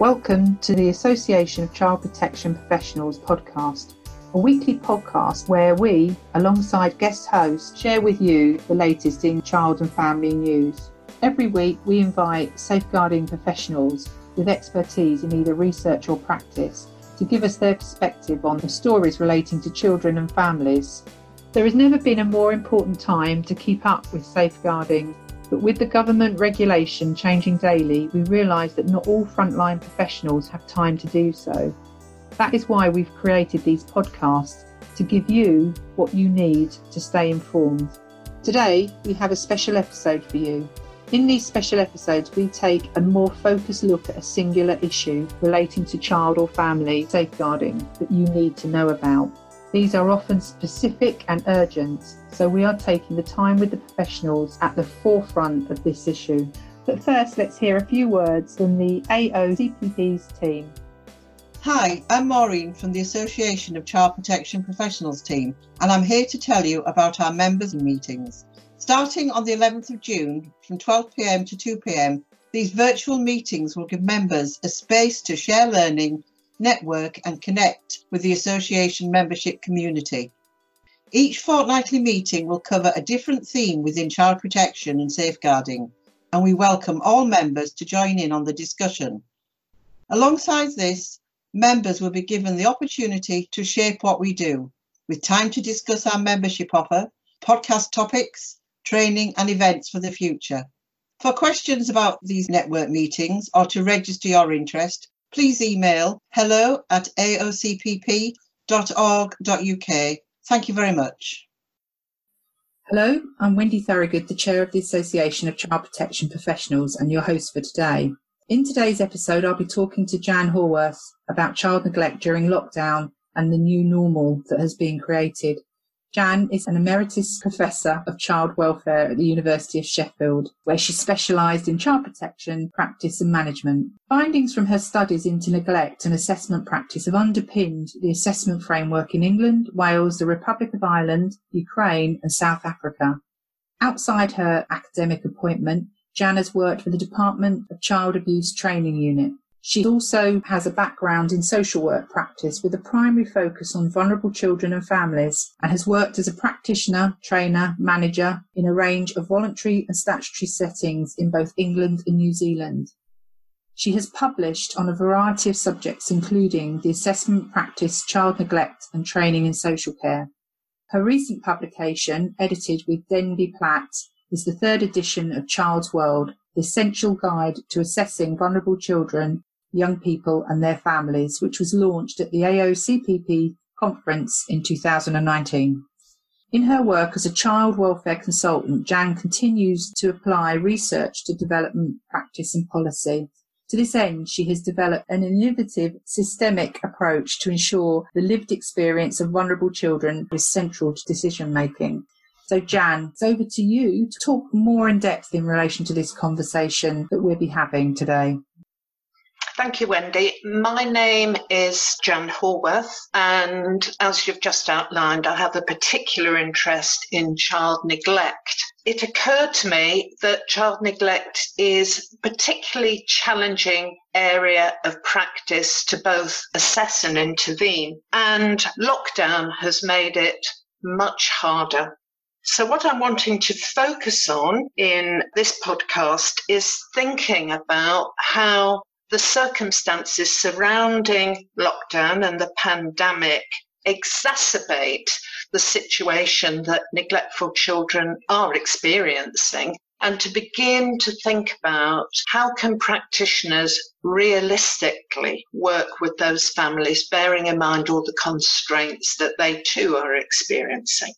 Welcome to the Association of Child Protection Professionals podcast, a weekly podcast where we, alongside guest hosts, share with you the latest in child and family news. Every week, we invite safeguarding professionals with expertise in either research or practice to give us their perspective on the stories relating to children and families. There has never been a more important time to keep up with safeguarding, but with the government regulation changing daily, we realise that not all frontline professionals have time to do so. That is why we've created these podcasts to give you what you need to stay informed. Today, we have a special episode for you. In these special episodes, we take a more focused look at a singular issue relating to child or family safeguarding that you need to know about. These are often specific and urgent, so we are taking the time with the professionals at the forefront of this issue. But first, let's hear a few words from the AOCPP's team. Hi, I'm Maureen from the Association of Child Protection Professionals team, and I'm here to tell you about our members' meetings. Starting on the 11th of June from 12pm to 2pm, these virtual meetings will give members a space to share learning, network, and connect with the association membership community. Each fortnightly meeting will cover a different theme within child protection and safeguarding, and we welcome all members to join in on the discussion. Alongside this, members will be given the opportunity to shape what we do, with time to discuss our membership offer, podcast topics, training, and events for the future. For questions about these network meetings or to register your interest, please email hello at aocpp.org.uk. Thank you very much. Hello, I'm Wendy Thorogood, the Chair of the Association of Child Protection Professionals and your host for today. In today's episode, I'll be talking to Jan Horwath about child neglect during lockdown and the new normal that has been created. Jan is an emeritus professor of child welfare at the University of Sheffield, where she specialised in child protection, practice and management. Findings from her studies into neglect and assessment practice have underpinned the assessment framework in England, Wales, the Republic of Ireland, Ukraine and South Africa. Outside her academic appointment, Jan has worked for the Department of Child Abuse Training Unit, she also has a background in social work practice with a primary focus on vulnerable children and families and has worked as a practitioner, trainer, manager in a range of voluntary and statutory settings in both England and New Zealand. She has published on a variety of subjects, including the assessment practice, child neglect, and training in social care. Her recent publication, edited with Dendy Platt, is the third edition of Child's World, the essential guide to assessing vulnerable children young people and their families, which was launched at the AOCPP conference in 2019. In her work as a child welfare consultant, Jan continues to apply research to development practice and policy. To this end, she has developed an innovative systemic approach to ensure the lived experience of vulnerable children is central to decision making. So, Jan, it's over to you to talk more in depth in relation to this conversation that we'll be having today. Thank you, Wendy. My name is Jan Horwath, and as you've just outlined, I have a particular interest in child neglect. It occurred to me that child neglect is a particularly challenging area of practice to both assess and intervene, and lockdown has made it much harder. So, what I'm wanting to focus on in this podcast is thinking about how the circumstances surrounding lockdown and the pandemic exacerbate the situation that neglectful children are experiencing. And to begin to think about how can practitioners realistically work with those families bearing in mind all the constraints that they too are experiencing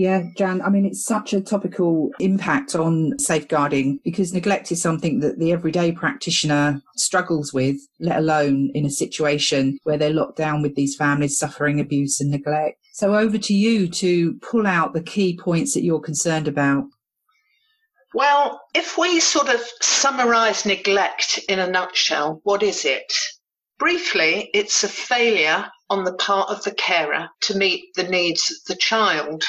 yeah, Jan, I mean, it's such a topical impact on safeguarding because neglect is something that the everyday practitioner struggles with, let alone in a situation where they're locked down with these families suffering abuse and neglect. So over to you to pull out the key points that you're concerned about. Well, if we sort of summarize neglect in a nutshell, what is it? Briefly, it's a failure on the part of the carer to meet the needs of the child.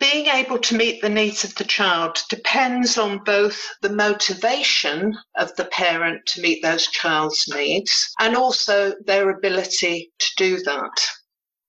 Being able to meet the needs of the child depends on both the motivation of the parent to meet those child's needs and also their ability to do that.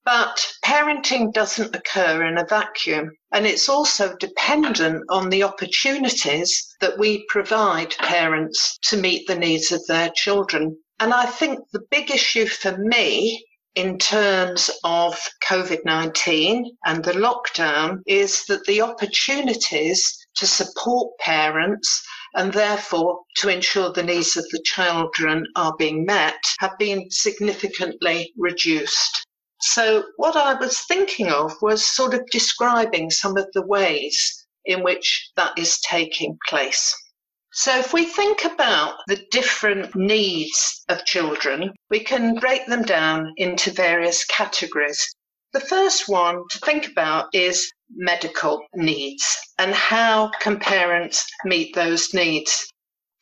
But parenting doesn't occur in a vacuum, and it's also dependent on the opportunities that we provide parents to meet the needs of their children. And I think the big issue for me in terms of COVID 19 and the lockdown is that the opportunities to support parents and therefore to ensure the needs of the children are being met have been significantly reduced. So, what I was thinking of was sort of describing some of the ways in which that is taking place. So, if we think about the different needs of children, we can break them down into various categories. The first one to think about is medical needs and how can parents meet those needs.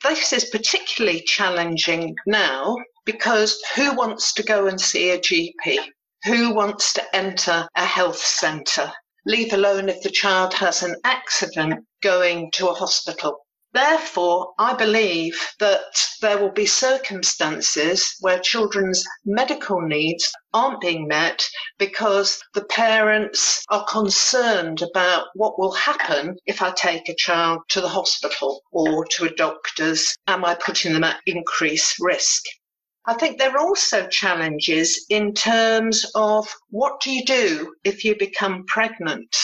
This is particularly challenging now because who wants to go and see a GP? Who wants to enter a health centre? Leave alone if the child has an accident going to a hospital. Therefore, I believe that there will be circumstances where children's medical needs aren't being met because the parents are concerned about what will happen if I take a child to the hospital or to a doctor's. Am I putting them at increased risk? I think there are also challenges in terms of what do you do if you become pregnant?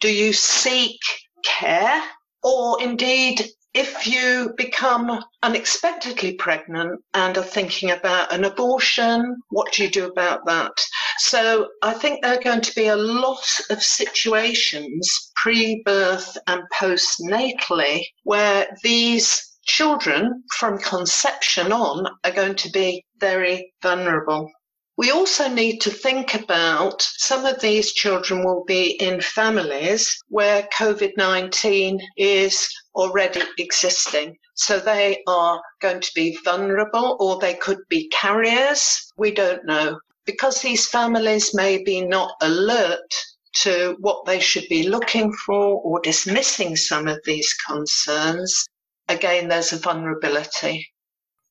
Do you seek care? Or indeed, if you become unexpectedly pregnant and are thinking about an abortion, what do you do about that? So I think there are going to be a lot of situations pre birth and postnatally where these children from conception on are going to be very vulnerable. We also need to think about some of these children will be in families where COVID 19 is already existing. So they are going to be vulnerable or they could be carriers. We don't know. Because these families may be not alert to what they should be looking for or dismissing some of these concerns, again, there's a vulnerability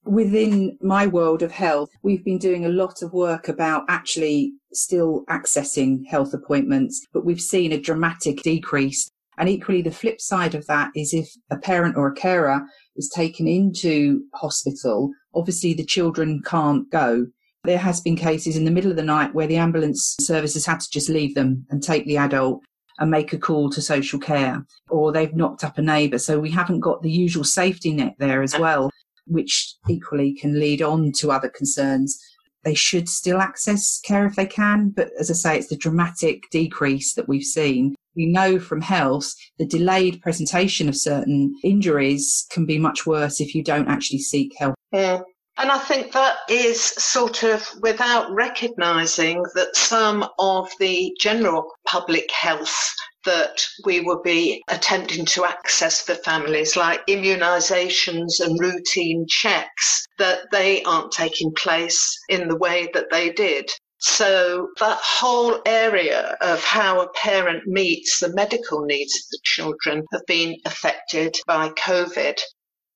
within my world of health, we've been doing a lot of work about actually still accessing health appointments, but we've seen a dramatic decrease. And equally, the flip side of that is if a parent or a carer is taken into hospital, obviously the children can't go. There has been cases in the middle of the night where the ambulance services had to just leave them and take the adult and make a call to social care or they've knocked up a neighbour. So we haven't got the usual safety net there as well which equally can lead on to other concerns. They should still access care if they can, but as I say, it's the dramatic decrease that we've seen. We know from health the delayed presentation of certain injuries can be much worse if you don't actually seek help. Yeah. And I think that is sort of without recognising that some of the general public health that we will be attempting to access for families, like immunisations and routine checks, that they aren't taking place in the way that they did. So that whole area of how a parent meets the medical needs of the children have been affected by COVID.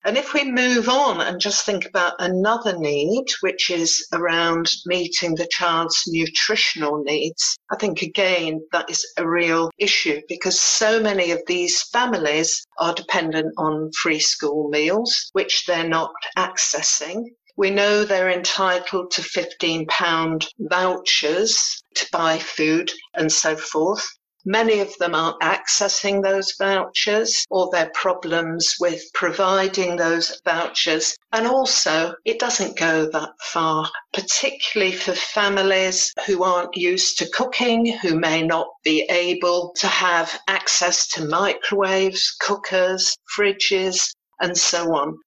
And if we move on and just think about another need, which is around meeting the child's nutritional needs, I think again that is a real issue because so many of these families are dependent on free school meals, which they're not accessing. We know they're entitled to £15 vouchers to buy food and so forth. Many of them aren't accessing those vouchers or their problems with providing those vouchers. And also, it doesn't go that far, particularly for families who aren't used to cooking, who may not be able to have access to microwaves, cookers, fridges, and so on.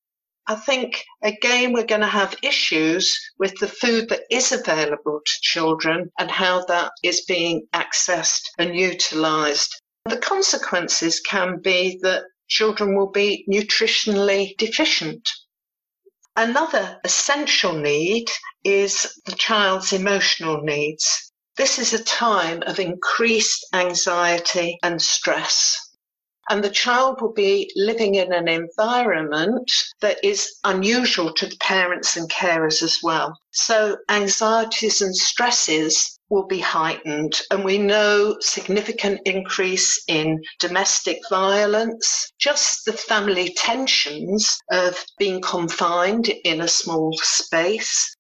I think again we're going to have issues with the food that is available to children and how that is being accessed and utilized. The consequences can be that children will be nutritionally deficient. Another essential need is the child's emotional needs. This is a time of increased anxiety and stress. And the child will be living in an environment that is unusual to the parents and carers as well. So anxieties and stresses will be heightened. And we know significant increase in domestic violence, just the family tensions of being confined in a small space.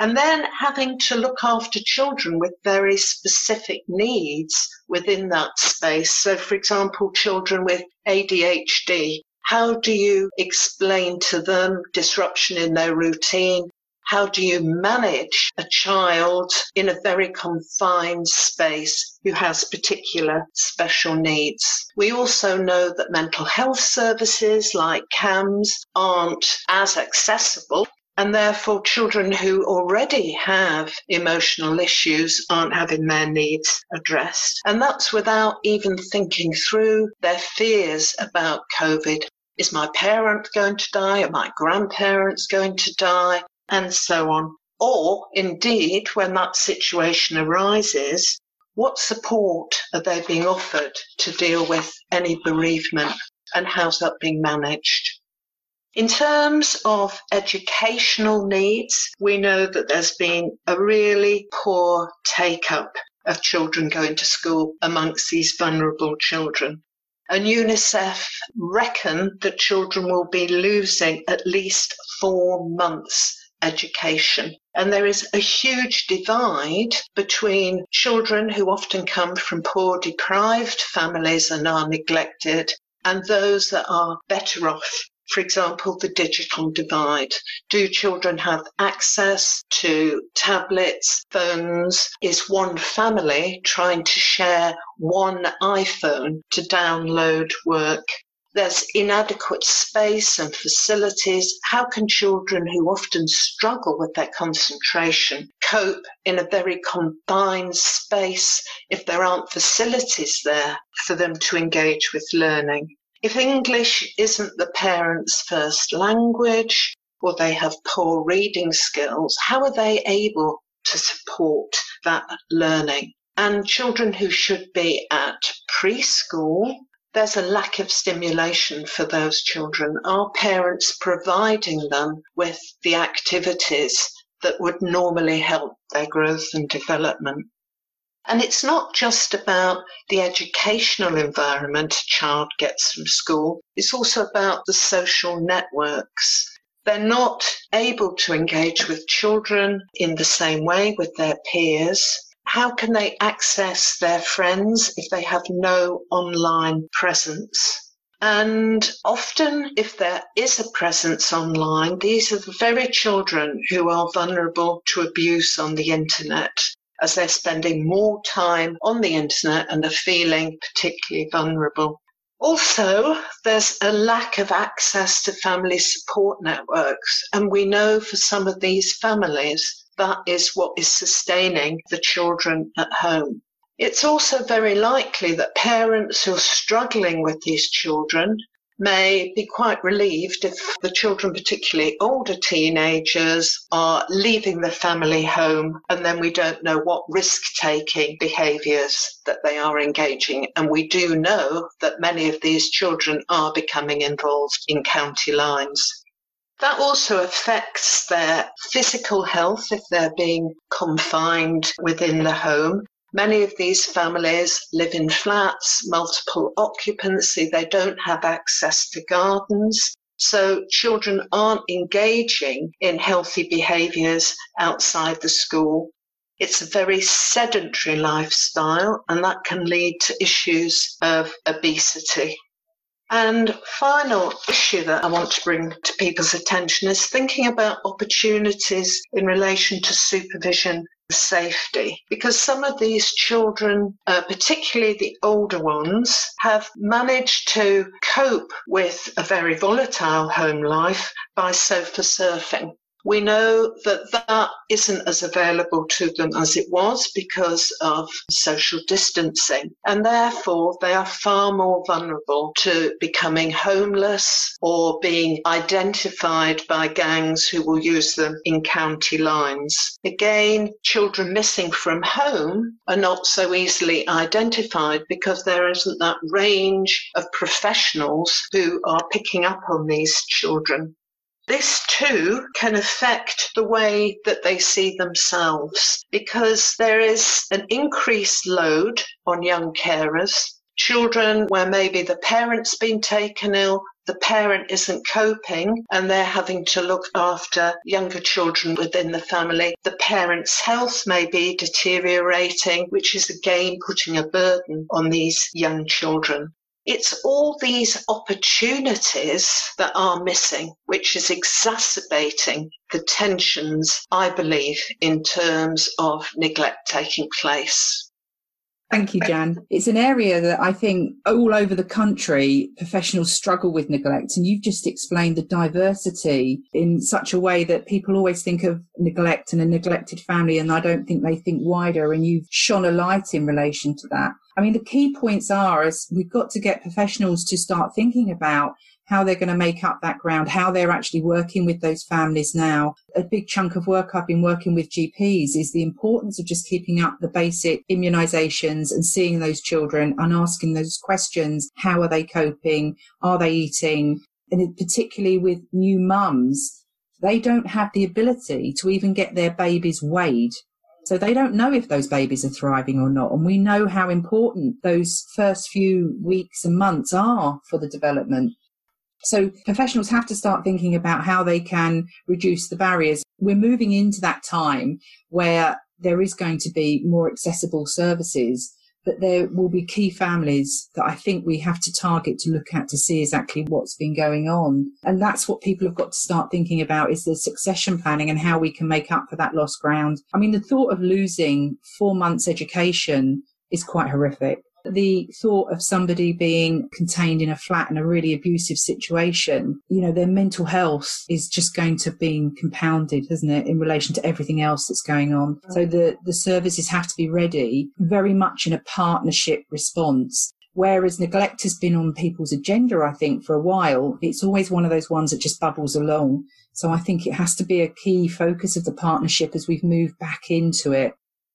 And then having to look after children with very specific needs within that space. So, for example, children with ADHD, how do you explain to them disruption in their routine? How do you manage a child in a very confined space who has particular special needs? We also know that mental health services like CAMHS aren't as accessible and therefore children who already have emotional issues aren't having their needs addressed. And that's without even thinking through their fears about COVID. Is my parent going to die? Are my grandparents going to die? and so on. Or indeed, when that situation arises, what support are they being offered to deal with any bereavement and how's that being managed? In terms of educational needs, we know that there's been a really poor take up of children going to school amongst these vulnerable children. And UNICEF reckon that children will be losing at least four months education. And there is a huge divide between children who often come from poor, deprived families and are neglected and those that are better off. For example, the digital divide. Do children have access to tablets, phones? Is one family trying to share one iPhone to download work? there's inadequate space and facilities. How can children who often struggle with their concentration cope in a very confined space if there aren't facilities there for them to engage with learning? If English isn't the parents' first language or they have poor reading skills, how are they able to support that learning? And children who should be at preschool there's a lack of stimulation for those children. Are parents providing them with the activities that would normally help their growth and development? And it's not just about the educational environment a child gets from school, it's also about the social networks. They're not able to engage with children in the same way with their peers how can they access their friends if they have no online presence? And often, if there is a presence online, these are the very children who are vulnerable to abuse on the internet as they're spending more time on the internet and are feeling particularly vulnerable. Also, there's a lack of access to family support networks. And we know for some of these families, that is what is sustaining the children at home. It's also very likely that parents who are struggling with these children may be quite relieved if the children, particularly older teenagers, are leaving the family home and then we don't know what risk taking behaviours that they are engaging. And we do know that many of these children are becoming involved in county lines. That also affects their physical health if they're being confined within the home. Many of these families live in flats, multiple occupancy, they don't have access to gardens. So children aren't engaging in healthy behaviours outside the school. It's a very sedentary lifestyle and that can lead to issues of obesity. And final issue that I want to bring to people's attention is thinking about opportunities in relation to supervision safety because some of these children, uh, particularly the older ones, have managed to cope with a very volatile home life by sofa surfing. We know that that isn't as available to them as it was because of social distancing. And therefore, they are far more vulnerable to becoming homeless or being identified by gangs who will use them in county lines. Again, children missing from home are not so easily identified because there isn't that range of professionals who are picking up on these children. This too can affect the way that they see themselves because there is an increased load on young carers. Children where maybe the parent's been taken ill, the parent isn't coping and they're having to look after younger children within the family. The parent's health may be deteriorating, which is again putting a burden on these young children. It's all these opportunities that are missing, which is exacerbating the tensions, I believe, in terms of neglect taking place. Thank you, Jan. It's an area that I think all over the country professionals struggle with neglect. And you've just explained the diversity in such a way that people always think of neglect and a neglected family. And I don't think they think wider. And you've shone a light in relation to that. I mean, the key points are is we've got to get professionals to start thinking about how they're going to make up that ground, how they're actually working with those families now. A big chunk of work I've been working with GPs is the importance of just keeping up the basic immunizations and seeing those children and asking those questions. How are they coping? Are they eating? And particularly with new mums, they don't have the ability to even get their babies weighed so they don't know if those babies are thriving or not. And we know how important those first few weeks and months are for the development. So professionals have to start thinking about how they can reduce the barriers. We're moving into that time where there is going to be more accessible services but there will be key families that I think we have to target to look at to see exactly what's been going on. And that's what people have got to start thinking about is the succession planning and how we can make up for that lost ground. I mean, the thought of losing four months education is quite horrific the thought of somebody being contained in a flat in a really abusive situation, you know, their mental health is just going to be compounded, isn't it, in relation to everything else that's going on. So the, the services have to be ready very much in a partnership response. Whereas neglect has been on people's agenda, I think, for a while, it's always one of those ones that just bubbles along. So I think it has to be a key focus of the partnership as we've moved back into it.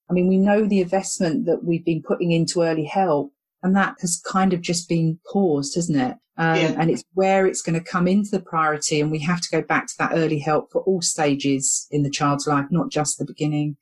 I mean, we know the investment that we've been putting into early help, and that has kind of just been paused, hasn't it? Um, yeah. And it's where it's going to come into the priority, and we have to go back to that early help for all stages in the child's life, not just the beginning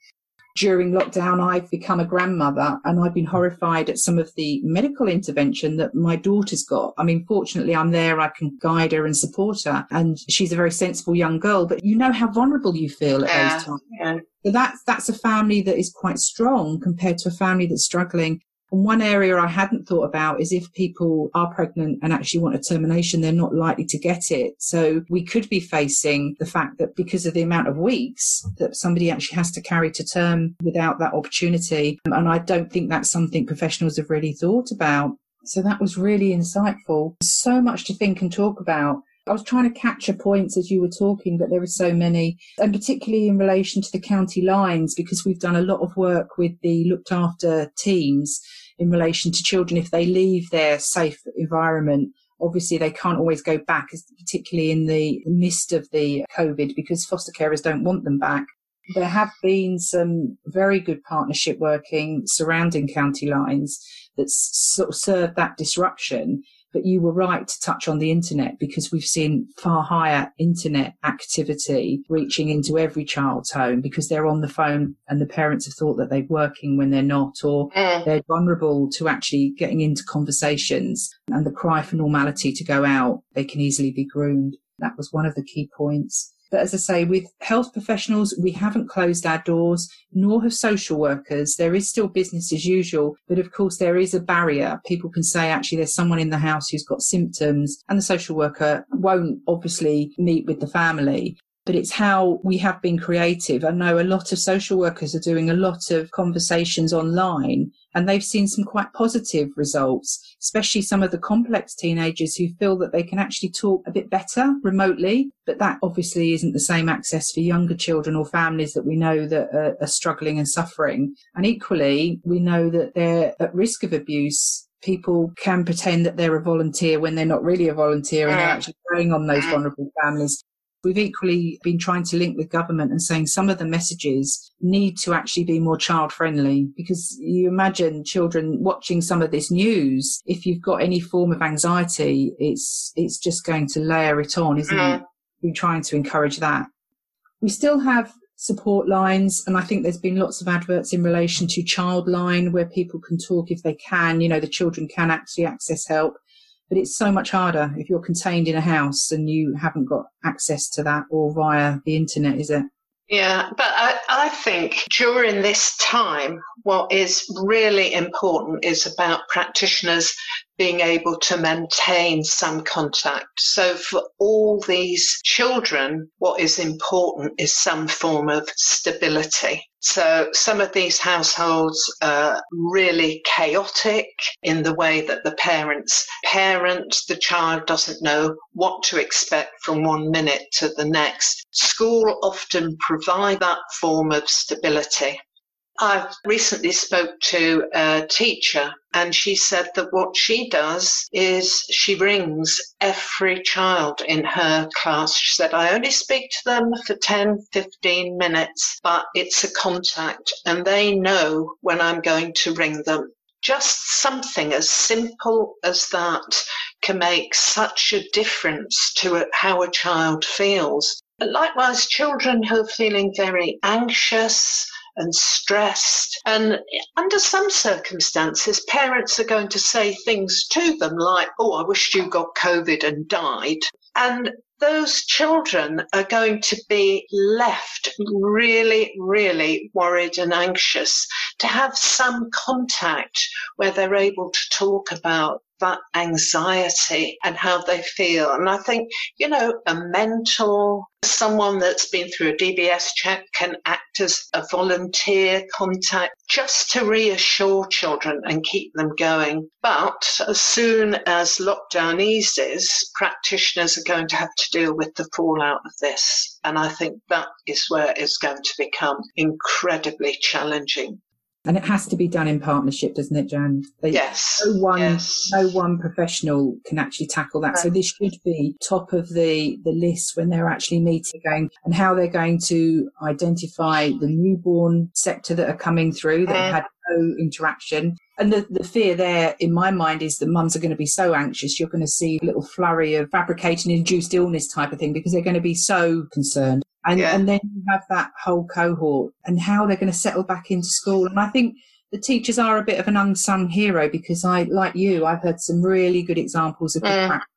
during lockdown, I've become a grandmother and I've been horrified at some of the medical intervention that my daughter's got. I mean, fortunately, I'm there. I can guide her and support her. And she's a very sensible young girl, but you know how vulnerable you feel at yeah, those times. Yeah. So that's, that's a family that is quite strong compared to a family that's struggling. And one area I hadn't thought about is if people are pregnant and actually want a termination, they're not likely to get it. So we could be facing the fact that because of the amount of weeks that somebody actually has to carry to term without that opportunity. And I don't think that's something professionals have really thought about. So that was really insightful. So much to think and talk about. I was trying to capture points as you were talking, but there were so many, and particularly in relation to the county lines, because we've done a lot of work with the looked after teams in relation to children if they leave their safe environment. Obviously, they can't always go back, particularly in the midst of the COVID, because foster carers don't want them back. There have been some very good partnership working surrounding county lines that sort of served that disruption but you were right to touch on the internet because we've seen far higher internet activity reaching into every child's home because they're on the phone and the parents have thought that they're working when they're not or mm. they're vulnerable to actually getting into conversations and the cry for normality to go out. They can easily be groomed. That was one of the key points. But as I say, with health professionals, we haven't closed our doors, nor have social workers. There is still business as usual, but of course there is a barrier. People can say actually there's someone in the house who's got symptoms and the social worker won't obviously meet with the family but it's how we have been creative. I know a lot of social workers are doing a lot of conversations online And they've seen some quite positive results, especially some of the complex teenagers who feel that they can actually talk a bit better remotely. But that obviously isn't the same access for younger children or families that we know that are, are struggling and suffering. And equally, we know that they're at risk of abuse people can pretend that they're a volunteer when they're not really a volunteer and they're mm. actually preying on those mm. vulnerable families. We've equally been trying to link with government and saying some of the messages need to actually be more child friendly because you imagine children watching some of this news. If you've got any form of anxiety, it's, it's just going to layer it on, isn't mm. it? We're trying to encourage that. We still have support lines. And I think there's been lots of adverts in relation to Childline where people can talk if they can, you know, the children can actually access help. But it's so much harder if you're contained in a house and you haven't got access to that or via the internet, is it? Yeah, but I, I, think during this time, what is really important is about practitioners being able to maintain some contact. So for all these children, what is important is some form of stability. So some of these households are really chaotic in the way that the parents parent, the child doesn't know what to expect from one minute to the next. School often provide that form of stability. I recently spoke to a teacher and she said that what she does is she rings every child in her class. She said, I only speak to them for 10, 15 minutes, but it's a contact and they know when I'm going to ring them. Just something as simple as that can make such a difference to how a child feels. Likewise, children who are feeling very anxious, and stressed. And under some circumstances, parents are going to say things to them like, Oh, I wish you got COVID and died. And those children are going to be left really, really worried and anxious to have some contact where they're able to talk about that anxiety and how they feel. And I think, you know, a mentor, someone that's been through a DBS check can act as a volunteer contact just to reassure children and keep them going. But as soon as lockdown eases, practitioners are going to have to deal with the fallout of this. And I think that is where it's going to become incredibly challenging and it has to be done in partnership, doesn't it, Jan? They, yes. No one, yes. no one professional can actually tackle that. Right. So this should be top of the, the list when they're actually meeting going and how they're going to identify the newborn sector that are coming through that mm. had no interaction. And the, the fear there in my mind is that mums are going to be so anxious. You're going to see a little flurry of fabricating induced illness type of thing because they're going to be so concerned. And, yeah. and then you have that whole cohort and how they're going to settle back into school. And I think the teachers are a bit of an unsung hero because I, like you, I've heard some really good examples of mm. practice.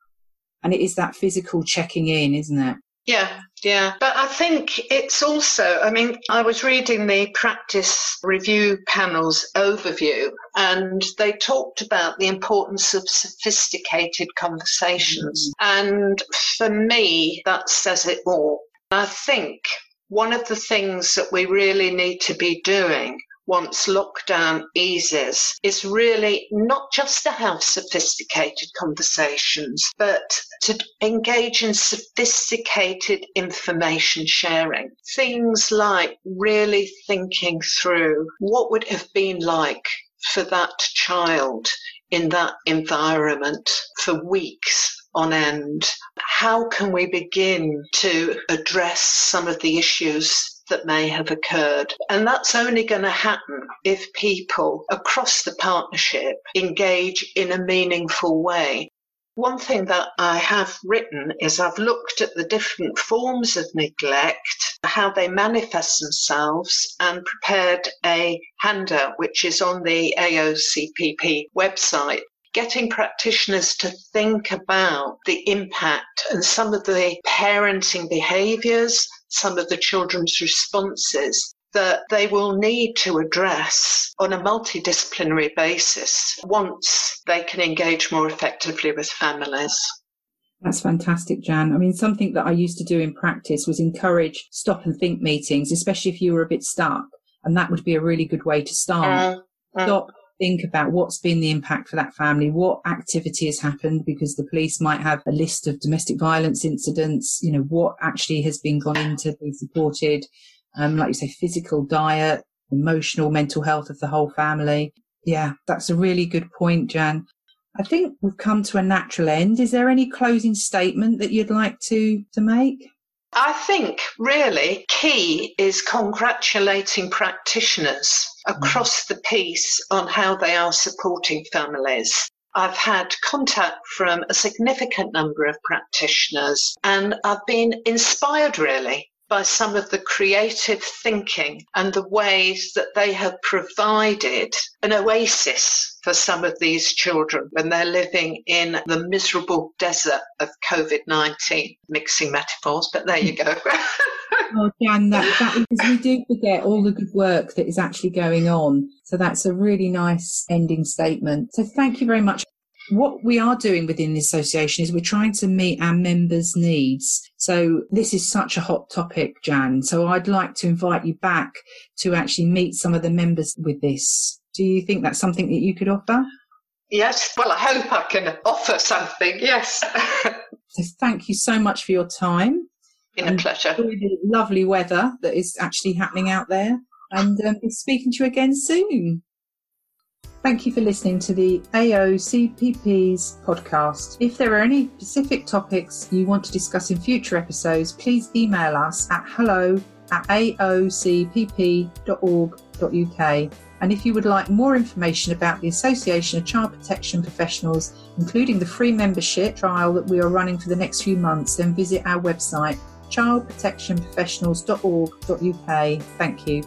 And it is that physical checking in, isn't it? Yeah, yeah. But I think it's also, I mean, I was reading the practice review panel's overview and they talked about the importance of sophisticated conversations. Mm. And for me, that says it all. I think one of the things that we really need to be doing once lockdown eases is really not just to have sophisticated conversations, but to engage in sophisticated information sharing. Things like really thinking through what would have been like for that child in that environment for weeks on end. How can we begin to address some of the issues that may have occurred. And that's only going to happen if people across the partnership engage in a meaningful way. One thing that I have written is I've looked at the different forms of neglect, how they manifest themselves, and prepared a handout which is on the AOCPP website getting practitioners to think about the impact and some of the parenting behaviours, some of the children's responses that they will need to address on a multidisciplinary basis once they can engage more effectively with families. That's fantastic, Jan. I mean, something that I used to do in practice was encourage stop and think meetings, especially if you were a bit stuck. And that would be a really good way to start. Uh, uh. Stop, think about what's been the impact for that family, what activity has happened, because the police might have a list of domestic violence incidents, you know, what actually has been gone into be supported, um, like you say, physical diet, emotional, mental health of the whole family. Yeah, that's a really good point, Jan. I think we've come to a natural end. Is there any closing statement that you'd like to, to make? I think really key is congratulating practitioners across the piece on how they are supporting families. I've had contact from a significant number of practitioners and I've been inspired really by some of the creative thinking and the ways that they have provided an oasis for some of these children when they're living in the miserable desert of COVID 19. Mixing metaphors, but there you go. oh, Jan, that, that is, we do forget all the good work that is actually going on. So that's a really nice ending statement. So thank you very much what we are doing within the association is we're trying to meet our members' needs. So this is such a hot topic, Jan. So I'd like to invite you back to actually meet some of the members with this. Do you think that's something that you could offer? Yes. Well, I hope I can offer something. Yes. so thank you so much for your time. Been a pleasure. Lovely weather that is actually happening out there. And um, be speaking to you again soon. Thank you for listening to the AOCPP's podcast. If there are any specific topics you want to discuss in future episodes, please email us at hello at aocpp.org.uk. And if you would like more information about the Association of Child Protection Professionals, including the free membership trial that we are running for the next few months, then visit our website childprotectionprofessionals.org.uk. Thank you.